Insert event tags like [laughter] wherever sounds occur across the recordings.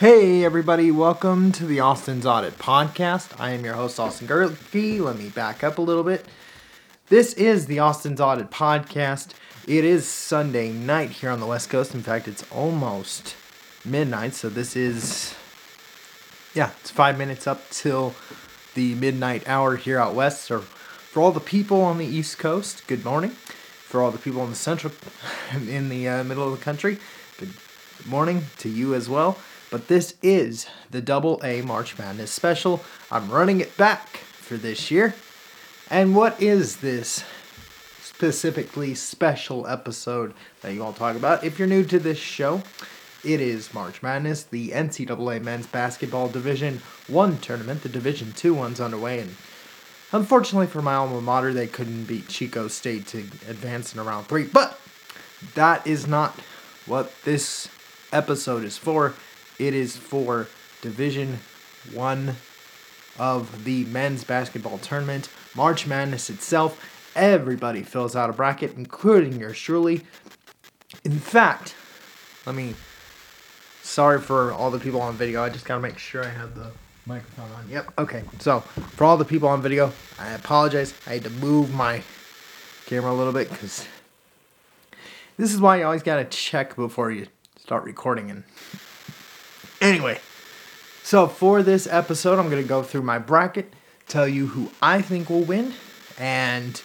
Hey, everybody, welcome to the Austin's Audit Podcast. I am your host, Austin Gehrke. Let me back up a little bit. This is the Austin's Audit Podcast. It is Sunday night here on the West Coast. In fact, it's almost midnight, so this is, yeah, it's five minutes up till the midnight hour here out west. So, for all the people on the East Coast, good morning. For all the people in the central, [laughs] in the uh, middle of the country, good morning to you as well. But this is the Double A March Madness special. I'm running it back for this year. And what is this specifically special episode that you all talk about? If you're new to this show, it is March Madness, the NCAA Men's Basketball Division 1 tournament. The Division 2 one's underway, and unfortunately for my alma mater, they couldn't beat Chico State to advance in round 3. But that is not what this episode is for. It is for Division 1 of the men's basketball tournament. March Madness itself, everybody fills out a bracket, including yours truly. In fact, let me. Sorry for all the people on video. I just gotta make sure I have the microphone on. Yep. Okay. So for all the people on video, I apologize. I had to move my camera a little bit because this is why you always gotta check before you start recording and Anyway, so for this episode, I'm going to go through my bracket, tell you who I think will win, and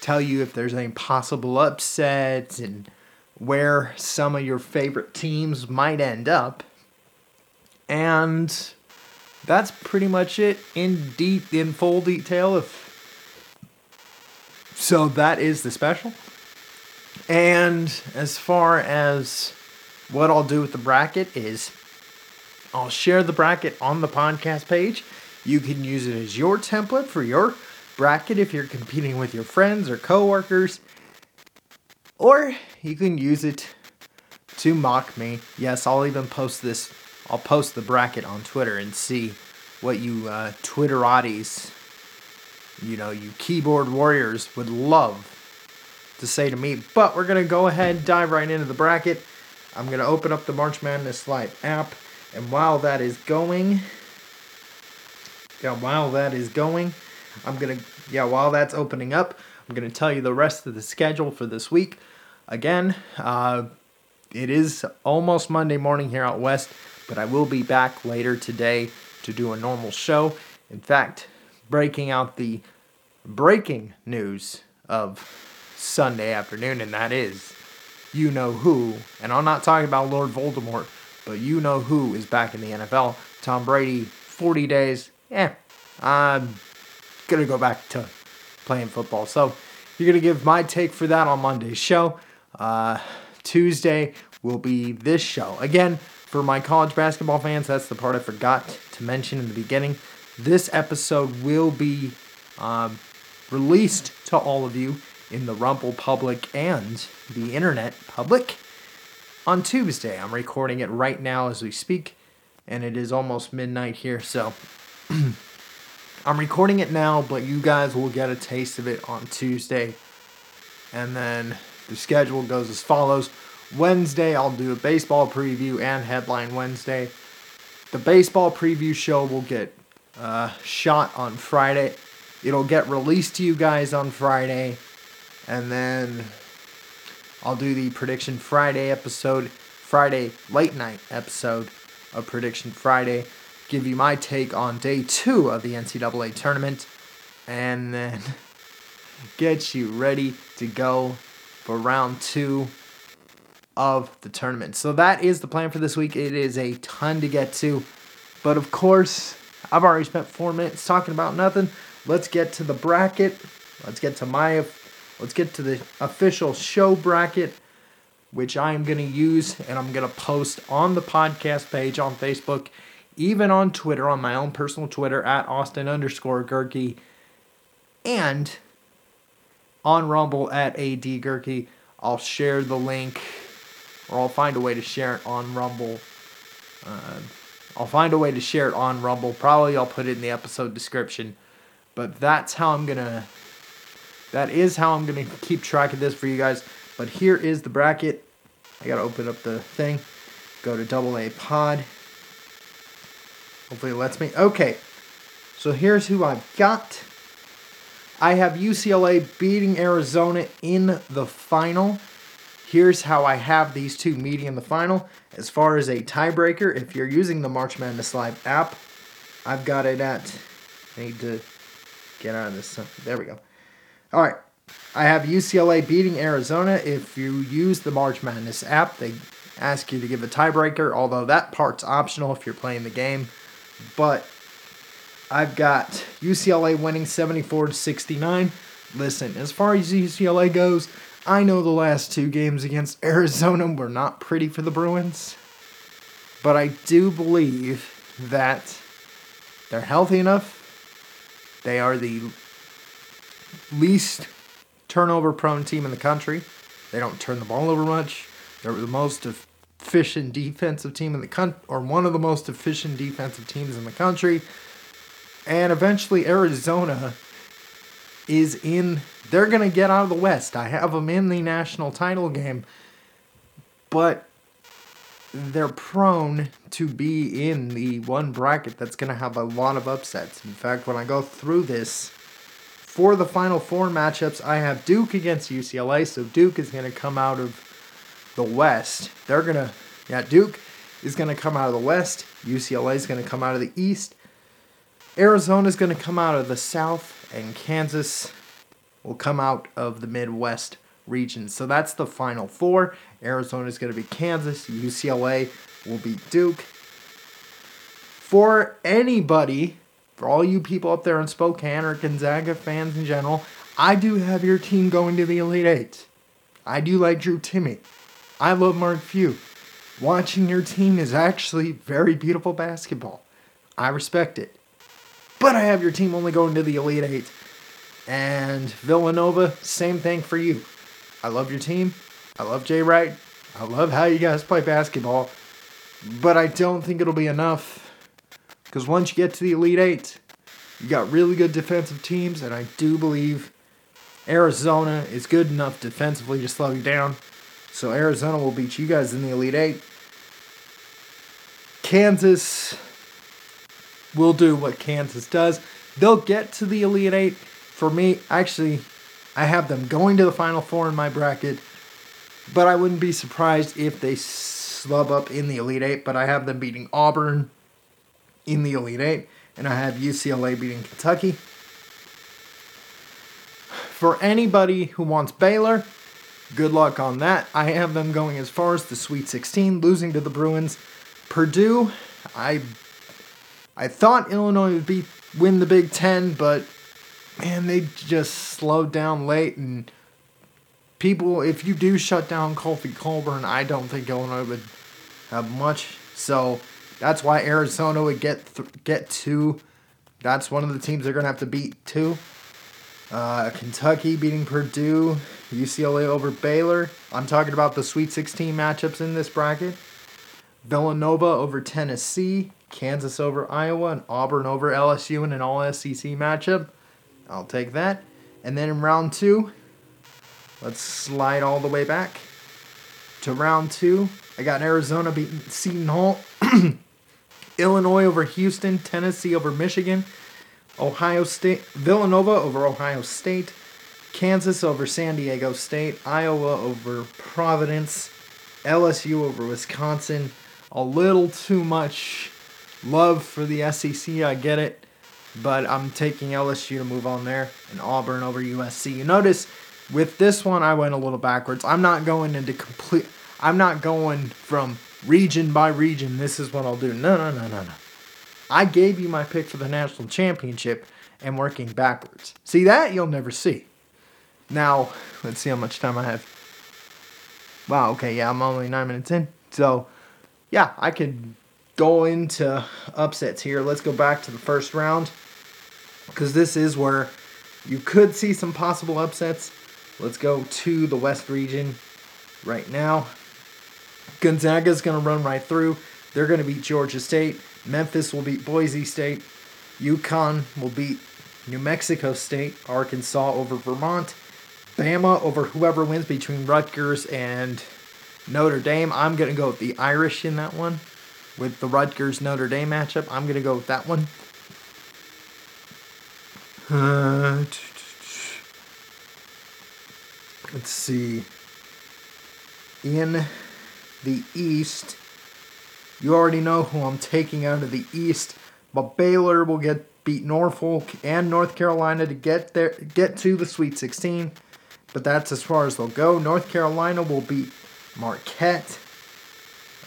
tell you if there's any possible upsets and where some of your favorite teams might end up. And that's pretty much it in deep in full detail if so that is the special. And as far as what I'll do with the bracket is I'll share the bracket on the podcast page. You can use it as your template for your bracket if you're competing with your friends or coworkers. Or you can use it to mock me. Yes, I'll even post this. I'll post the bracket on Twitter and see what you uh, Twitterati's, you know, you keyboard warriors would love to say to me. But we're going to go ahead and dive right into the bracket. I'm going to open up the March Madness Live app and while that is going, yeah, while that is going, I'm gonna, yeah, while that's opening up, I'm gonna tell you the rest of the schedule for this week. Again, uh, it is almost Monday morning here out west, but I will be back later today to do a normal show. In fact, breaking out the breaking news of Sunday afternoon, and that is you know who. And I'm not talking about Lord Voldemort but you know who is back in the NFL. Tom Brady, 40 days. Yeah, I'm going to go back to playing football. So you're going to give my take for that on Monday's show. Uh, Tuesday will be this show. Again, for my college basketball fans, that's the part I forgot to mention in the beginning. This episode will be um, released to all of you in the Rumble public and the internet public on Tuesday. I'm recording it right now as we speak, and it is almost midnight here, so [clears throat] I'm recording it now, but you guys will get a taste of it on Tuesday. And then the schedule goes as follows Wednesday, I'll do a baseball preview and headline Wednesday. The baseball preview show will get uh, shot on Friday. It'll get released to you guys on Friday. And then I'll do the Prediction Friday episode, Friday late night episode of Prediction Friday, give you my take on day two of the NCAA tournament, and then [laughs] get you ready to go for round two of the tournament. So that is the plan for this week. It is a ton to get to, but of course, I've already spent four minutes talking about nothing. Let's get to the bracket. Let's get to my Let's get to the official show bracket, which I am going to use and I'm going to post on the podcast page on Facebook, even on Twitter, on my own personal Twitter at Austin underscore Gehrke, and on Rumble at AD Gehrke. I'll share the link, or I'll find a way to share it on Rumble. Uh, I'll find a way to share it on Rumble. Probably I'll put it in the episode description. But that's how I'm going to that is how I'm going to keep track of this for you guys. But here is the bracket. I got to open up the thing. Go to double A pod. Hopefully it lets me. Okay. So here's who I've got. I have UCLA beating Arizona in the final. Here's how I have these two meeting in the final. As far as a tiebreaker, if you're using the March Madness Live app, I've got it at. I need to get out of this. There we go. All right. I have UCLA beating Arizona. If you use the March Madness app, they ask you to give a tiebreaker, although that part's optional if you're playing the game. But I've got UCLA winning 74 to 69. Listen, as far as UCLA goes, I know the last two games against [laughs] Arizona were not pretty for the Bruins, but I do believe that they're healthy enough. They are the least turnover prone team in the country. They don't turn the ball over much. They're the most efficient defensive team in the country, or one of the most efficient defensive teams in the country. And eventually, Arizona is in. They're going to get out of the West. I have them in the national title game. But they're prone to be in the one bracket that's going to have a lot of upsets. In fact, when I go through this, for the Final Four matchups, I have Duke against UCLA. So Duke is going to come out of the West. They're going to, yeah, Duke is going to come out of the West. UCLA is going to come out of the East. Arizona is going to come out of the South. And Kansas will come out of the Midwest region. So that's the Final Four. Arizona is going to be Kansas. UCLA will be Duke. For anybody for all you people up there in Spokane or Gonzaga fans in general, I do have your team going to the Elite Eight. I do like Drew Timme. I love Mark Few. Watching your team is actually very beautiful basketball. I respect it. But I have your team only going to the Elite Eight. And Villanova, same thing for you. I love your team. I love Jay Wright. I love how you guys play basketball. But I don't think it'll be enough because once you get to the Elite Eight, you got really good defensive teams, and I do believe Arizona is good enough defensively to slow you down. So Arizona will beat you guys in the Elite Eight. Kansas will do what Kansas does. They'll get to the Elite Eight. For me, actually, I have them going to the Final Four in my bracket, but I wouldn't be surprised if they slub up in the Elite Eight. But I have them beating Auburn, in the Elite Eight, and I have UCLA beating Kentucky. For anybody who wants Baylor, good luck on that. I have them going as far as the Sweet 16, losing to the Bruins. Purdue, I I thought Illinois would be win the Big Ten, but man, they just slowed down late and people if you do shut down Kofi Cockburn, I don't think Illinois would have much. So that's why Arizona would get th- get two. That's one of the teams they're gonna have to beat too. Uh, Kentucky beating Purdue, UCLA over Baylor. I'm talking about the Sweet 16 matchups in this bracket. Villanova over Tennessee, Kansas over Iowa, and Auburn over LSU in an all SEC matchup. I'll take that. And then in round two, let's slide all the way back to round two. I got Arizona beating Seton Hall. [clears throat] Illinois over Houston, Tennessee over Michigan, Ohio State, Villanova over Ohio State, Kansas over San Diego State, Iowa over Providence, LSU over Wisconsin. A little too much love for the SEC, I get it, but I'm taking LSU to move on there, and Auburn over USC. You notice with this one, I went a little backwards. I'm not going into complete. I'm not going from region by region, this is what I'll do. No, no, no, no, no. I gave you my pick for the national championship and working backwards. See that? You'll never see. Now, let's see how much time I have. Wow, okay, yeah, I'm only nine minutes in. So, yeah, I could go into upsets here. Let's go back to the first round because this is where you could see some possible upsets. Let's go to the West region right now. Gonzaga's going to run right through. They're going to beat Georgia State. Memphis will beat Boise State. UConn will beat New Mexico State. Arkansas over Vermont. Bama over whoever wins between Rutgers and Notre Dame. I'm going to go with the Irish in that one. with the Rutgers Notre Dame matchup. I'm going to go with that one. Uh, [tsk] let's see. In the East, you already know who I'm taking out of the East, but Baylor will get beat Norfolk and North Carolina to get there get to the Sweet 16. But that's as far as they'll go. North Carolina will beat Marquette.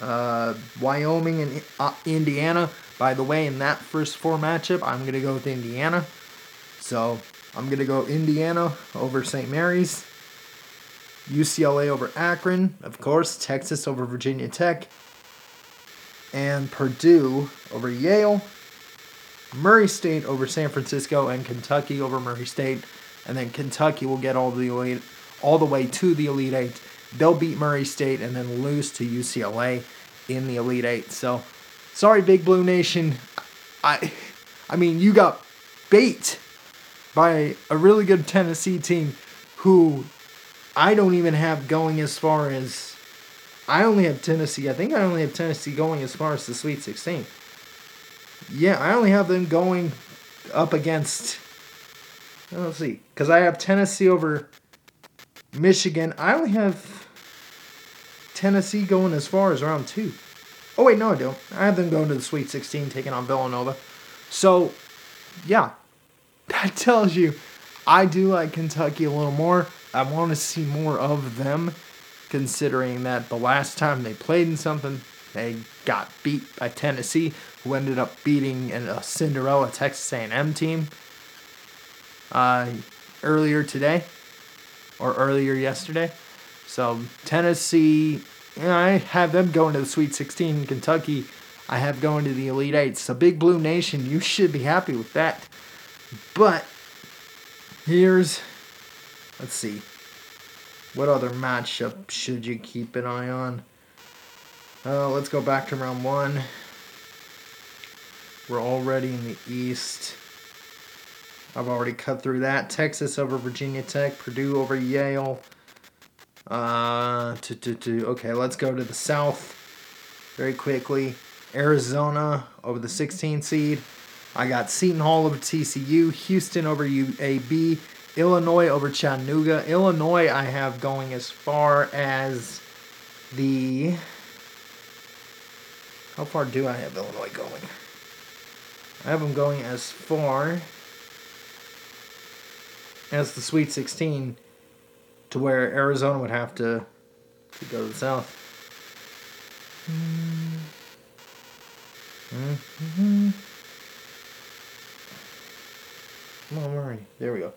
Uh, Wyoming and uh, Indiana. By the way, in that first four matchup, I'm to go with Indiana. So I'm to go Indiana over St. Mary's. UCLA over Akron. Of course, Texas over Virginia Tech. And Purdue over Yale. Murray State over San Francisco. And Kentucky over Murray State. And then Kentucky will get all the elite, all the way to the Elite Eight they'll beat Murray State and then lose to UCLA in the Elite Eight. So, sorry, Big Blue Nation. I, I mean, you got bait by a really good Tennessee team who I don't even have going as far as. I only have Tennessee. I think I only have Tennessee going as far as the Sweet 16. Yeah, I only have them going up against. Let's see. Because I have Tennessee over Michigan. I only have Tennessee going as far as round two. Oh, wait, no, I don't. I have them going to the Sweet 16, taking on Villanova. So, yeah, [laughs] that tells you I do like Kentucky a little more. I want to see more of them, considering that the last time they played in something, they got beat by Tennessee, who ended up beating a Cinderella Texas A&M team uh, earlier today or earlier yesterday. So Tennessee, you know, I have them going to the Sweet 16. in Kentucky, I have going to the Elite Eight. So Big Blue Nation, you should be happy with that. But here's, let's see, what other matchup should you keep an eye on? Uh, let's go back to round one. We're already in the East. I've already cut through that. Texas over Virginia Tech, Purdue over Yale. Uh, to, to, to, okay, let's go to the South very quickly. Arizona over the 16 seed. I got Seton Hall over TCU, Houston over UAB, Illinois over Chattanooga. Illinois, I have going as far as the. How far do I have Illinois going? I have them going as far as the Sweet 16 to where Arizona would have to, to go to the South. Mm-hmm. Come on, Murray. There we go.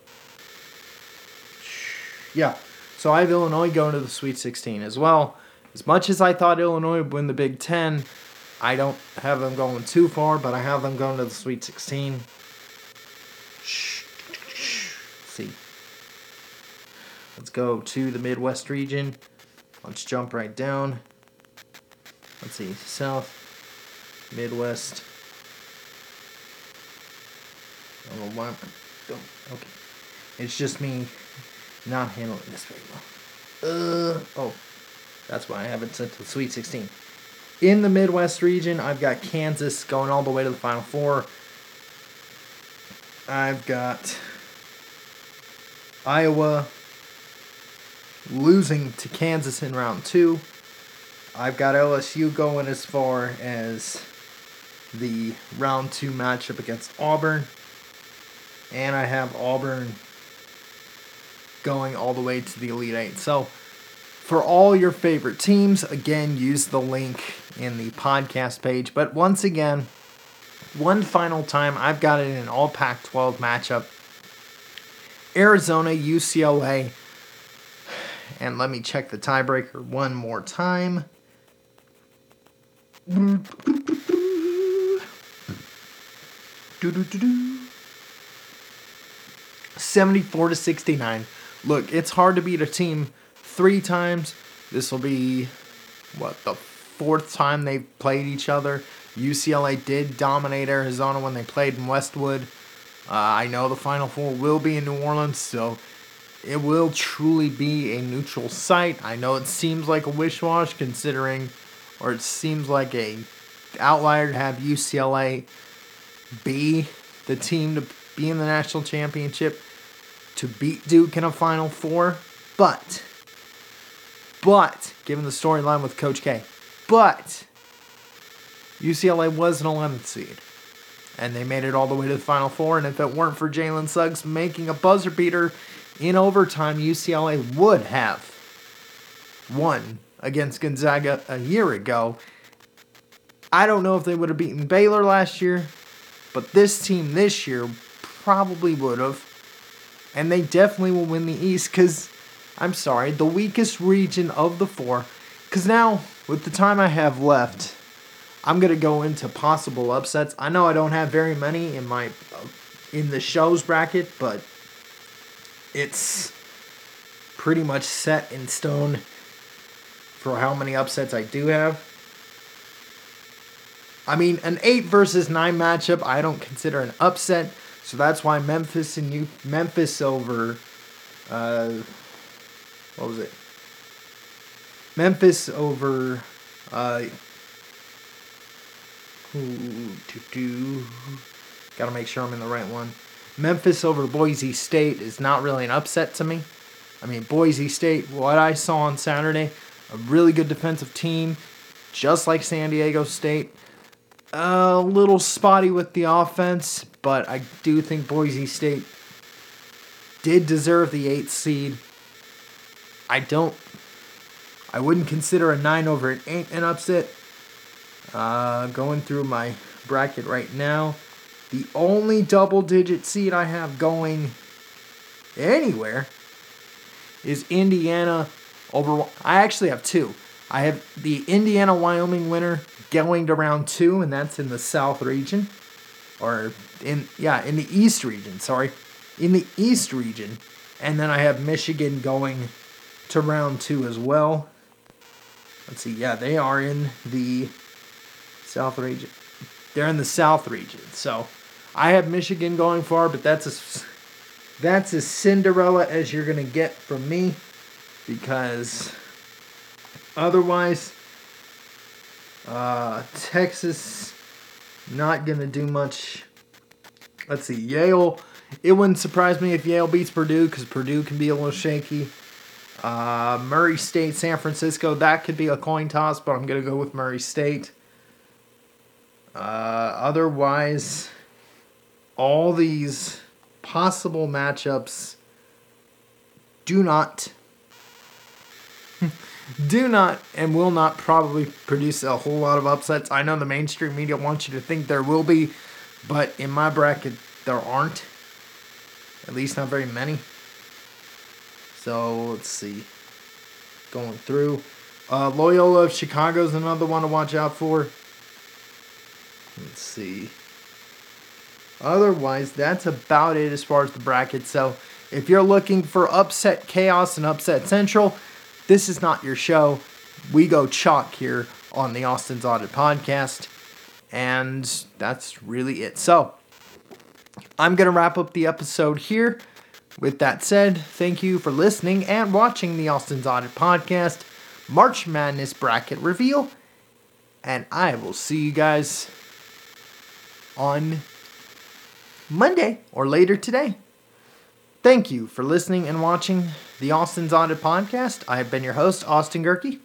Yeah. So I have Illinois going to the Sweet 16 as well. As much as I thought Illinois would win the Big Ten, I don't have them going too far, but I have them going to the Sweet 16. see. Let's go to the Midwest region. Let's jump right down. Let's see, South, Midwest. Oh, okay. It's just me not handling this very well. Uh, oh, that's why I haven't sent to the Sweet 16. In the Midwest region, I've got Kansas going all the way to the Final Four. I've got Iowa losing to Kansas in round two. I've got LSU going as far as the round two matchup against Auburn. And I have Auburn going all the way to the Elite Eight. So, for all your favorite teams, again, use the link in the podcast page. But once again, one final time, I've got it in an all Pac 12 matchup Arizona, UCLA. And let me check the tiebreaker one more time. 74 to 69. Look, it's hard to beat a team three times. This will be, what, the fourth time they've played each other. UCLA did dominate Arizona when they played in Westwood. Uh, I know the Final Four will be in New Orleans, so it will truly be a neutral site. I know it seems like a wish wash considering, or it seems like a outlier to have UCLA be the team to be in the national championship, to beat Duke in a Final Four. But, but, given the storyline with Coach K, but UCLA was an 11th seed. And they made it all the way to the Final Four. And if it weren't for Jalen Suggs making a buzzer beater in overtime, UCLA would have won against Gonzaga a year ago. I don't know if they would have beaten Baylor last year, but this team this year probably would have. And they definitely will win the East because, I'm sorry, the weakest region of the four. Because now, with the time I have left, I'm going to go into possible upsets. I know I don't have very many in my uh, in the shows bracket, but it's pretty much set in stone for how many upsets I do have. I mean, an 8 versus 9 matchup I don't consider an upset, so that's why Memphis and you Memphis over uh what was it? Memphis over uh gotta make sure I'm in the right one. Memphis over Boise State is not really an upset to me. I mean, Boise State, what I saw on Saturday, a really good defensive team, just like San Diego State. A little spotty with the offense, but I do think Boise State did deserve the eighth seed. I don't. I wouldn't consider a nine over an eight an upset. Uh, going through my bracket right now, the only double digit seed I have going anywhere is Indiana over. I actually have two. I have the Indiana Wyoming winner going to round two, and that's in the South region, or in yeah in the East region. Sorry, in the East region, and then I have Michigan going to round two as well. Let's see. Yeah, they are in the South region. They're in the South region. So I have Michigan going far, but that's as that's as Cinderella as you're gonna get from me, because otherwise, uh, Texas not gonna do much. Let's see, Yale. It wouldn't surprise me if Yale beats Purdue because Purdue can be a little shaky. Uh, Murray State, San Francisco, that could be a coin toss, but I'm gonna go with Murray State. Uh, otherwise, all these possible matchups do not do not and will not probably produce a whole lot of upsets. I know the mainstream media wants you to think there will be, but in my bracket there aren't. At least not very many. So let's see. Going through. Uh, Loyola of Chicago is another one to watch out for. Let's see. Otherwise, that's about it as far as the bracket. So, if you're looking for upset chaos and upset central, this is not your show. We go chalk here on the Austin's Audit podcast. And that's really it. So, I'm going to wrap up the episode here. With that said, thank you for listening and watching the Austin's Audit podcast, March Madness Bracket Reveal. And I will see you guys on Monday or later today. Thank you for listening and watching the Austin's Audit podcast. I have been your host, Austin Gehrke.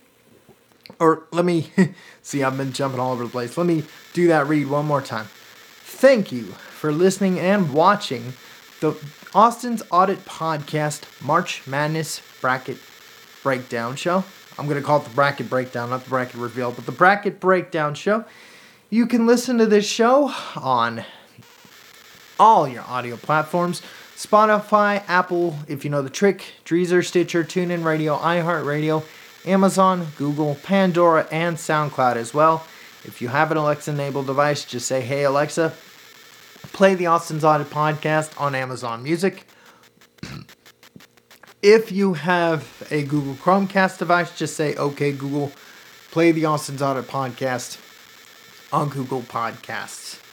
Or let me [laughs] see, I've been jumping all over the place. Let me do that read one more time. Thank you for listening and watching the Austin's Audit Podcast March Madness Bracket Breakdown Show. I'm going to call it the Bracket Breakdown, not the Bracket Reveal, but the Bracket Breakdown Show. You can listen to this show on all your audio platforms Spotify, Apple, if you know the trick, Deezer, Stitcher, TuneIn Radio, iHeartRadio, Amazon, Google, Pandora, and SoundCloud as well. If you have an Alexa enabled device, just say, Hey Alexa, play the Austin's Audit podcast on Amazon Music. [clears throat] if you have a Google Chromecast device, just say, Okay Google, play the Austin's Audit podcast on Google Podcasts.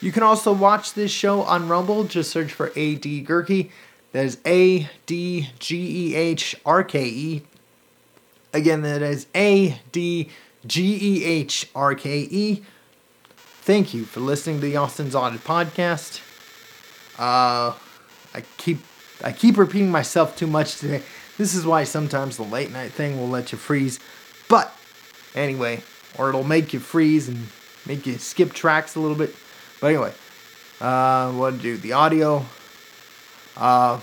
You can also watch this show on Rumble. Just search for AD Gehrke. That is A D G E H R K E. Again, that is A D G E H R K E. thank you for listening to the Austin's Audit podcast. Uh, I keep I keep repeating myself too much today. This is why sometimes the late night thing will let you freeze. But anyway, or it'll make you freeze and make you skip tracks a little bit. But anyway, uh, what to do? The audio. Uh,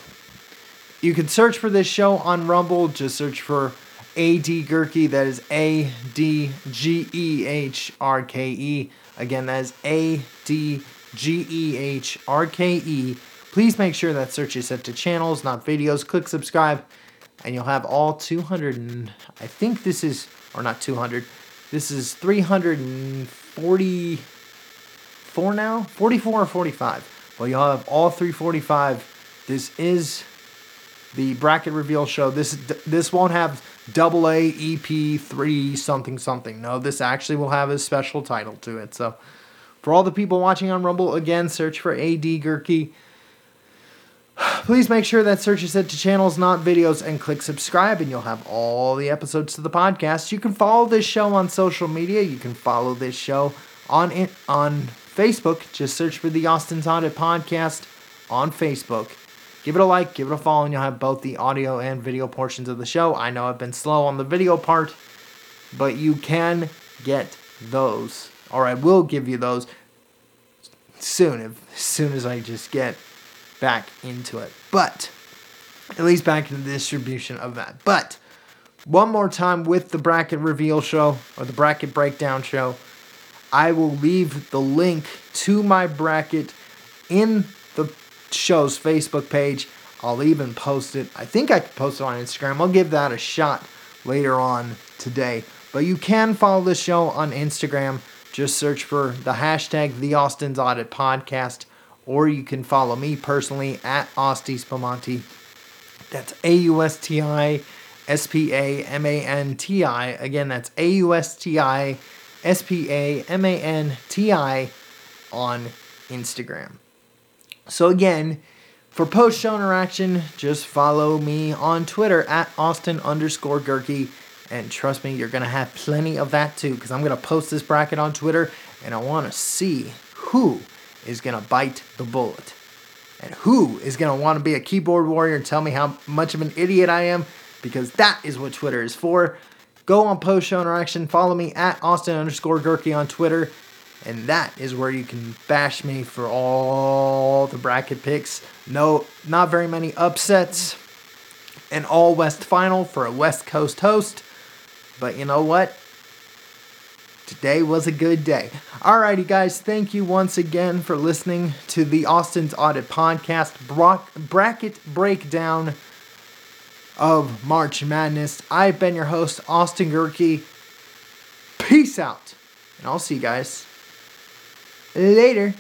you can search for this show on Rumble. Just search for A D Gehrke. That is A D G E H R K E. Again, that is A D G E H R K E. Please make sure that search is set to channels, not videos. Click subscribe, and you'll have all 200. And I think this is, or not 200. This is 344 now, 44 or 45. Well, you'll have all 345. This is the bracket reveal show. This this won't have double A EP three something something. No, this actually will have a special title to it. So, for all the people watching on Rumble, again, search for AD Gehrke. [sighs] Please make sure that search is set to channels, not videos, and click subscribe, and you'll have all the episodes to the podcast. You can follow this show on social media. You can follow this show on it on Facebook. Just search for the Austin's Audit Podcast on Facebook. Give it a like, give it a follow, and you'll have both the audio and video portions of the show. I know I've been slow on the video part, but you can get those, or I will give you those soon, if, as soon as I just get back into it. But at least back into the distribution of that. But one more time with the bracket reveal show or the bracket breakdown show, I will leave the link to my bracket in the show's Facebook page. I'll even post it. I think I can post it on Instagram. I'll give that a shot later on today. But you can follow the show on Instagram. Just search for the hashtag The Austin's Audit Podcast or you can follow me personally at Austi Spamanti. That's A U S T I S P A M A N T I. Again, that's A U S T I S P A M A N T I on Instagram. So, again, for post show interaction, just follow me on Twitter at Austin underscore Gehrke. And trust me, you're going to have plenty of that too, because I'm going to post this bracket on Twitter and I want to see who is going to bite the bullet? And who is going to want to be a keyboard warrior and tell me how much of an idiot I am? Because that is what Twitter is for. Go on post show interaction. Follow me at Austin underscore Gehrke on Twitter. And that is where you can bash me for all the bracket picks. No, not very many upsets. An all West final for a West Coast host. But you know what? Today was a good day. Alrighty, guys, thank you once again for listening to the Austin's Audit Podcast bra- bracket breakdown of March Madness. I've been your host, Austin Gehrke. Peace out, and I'll see you guys later.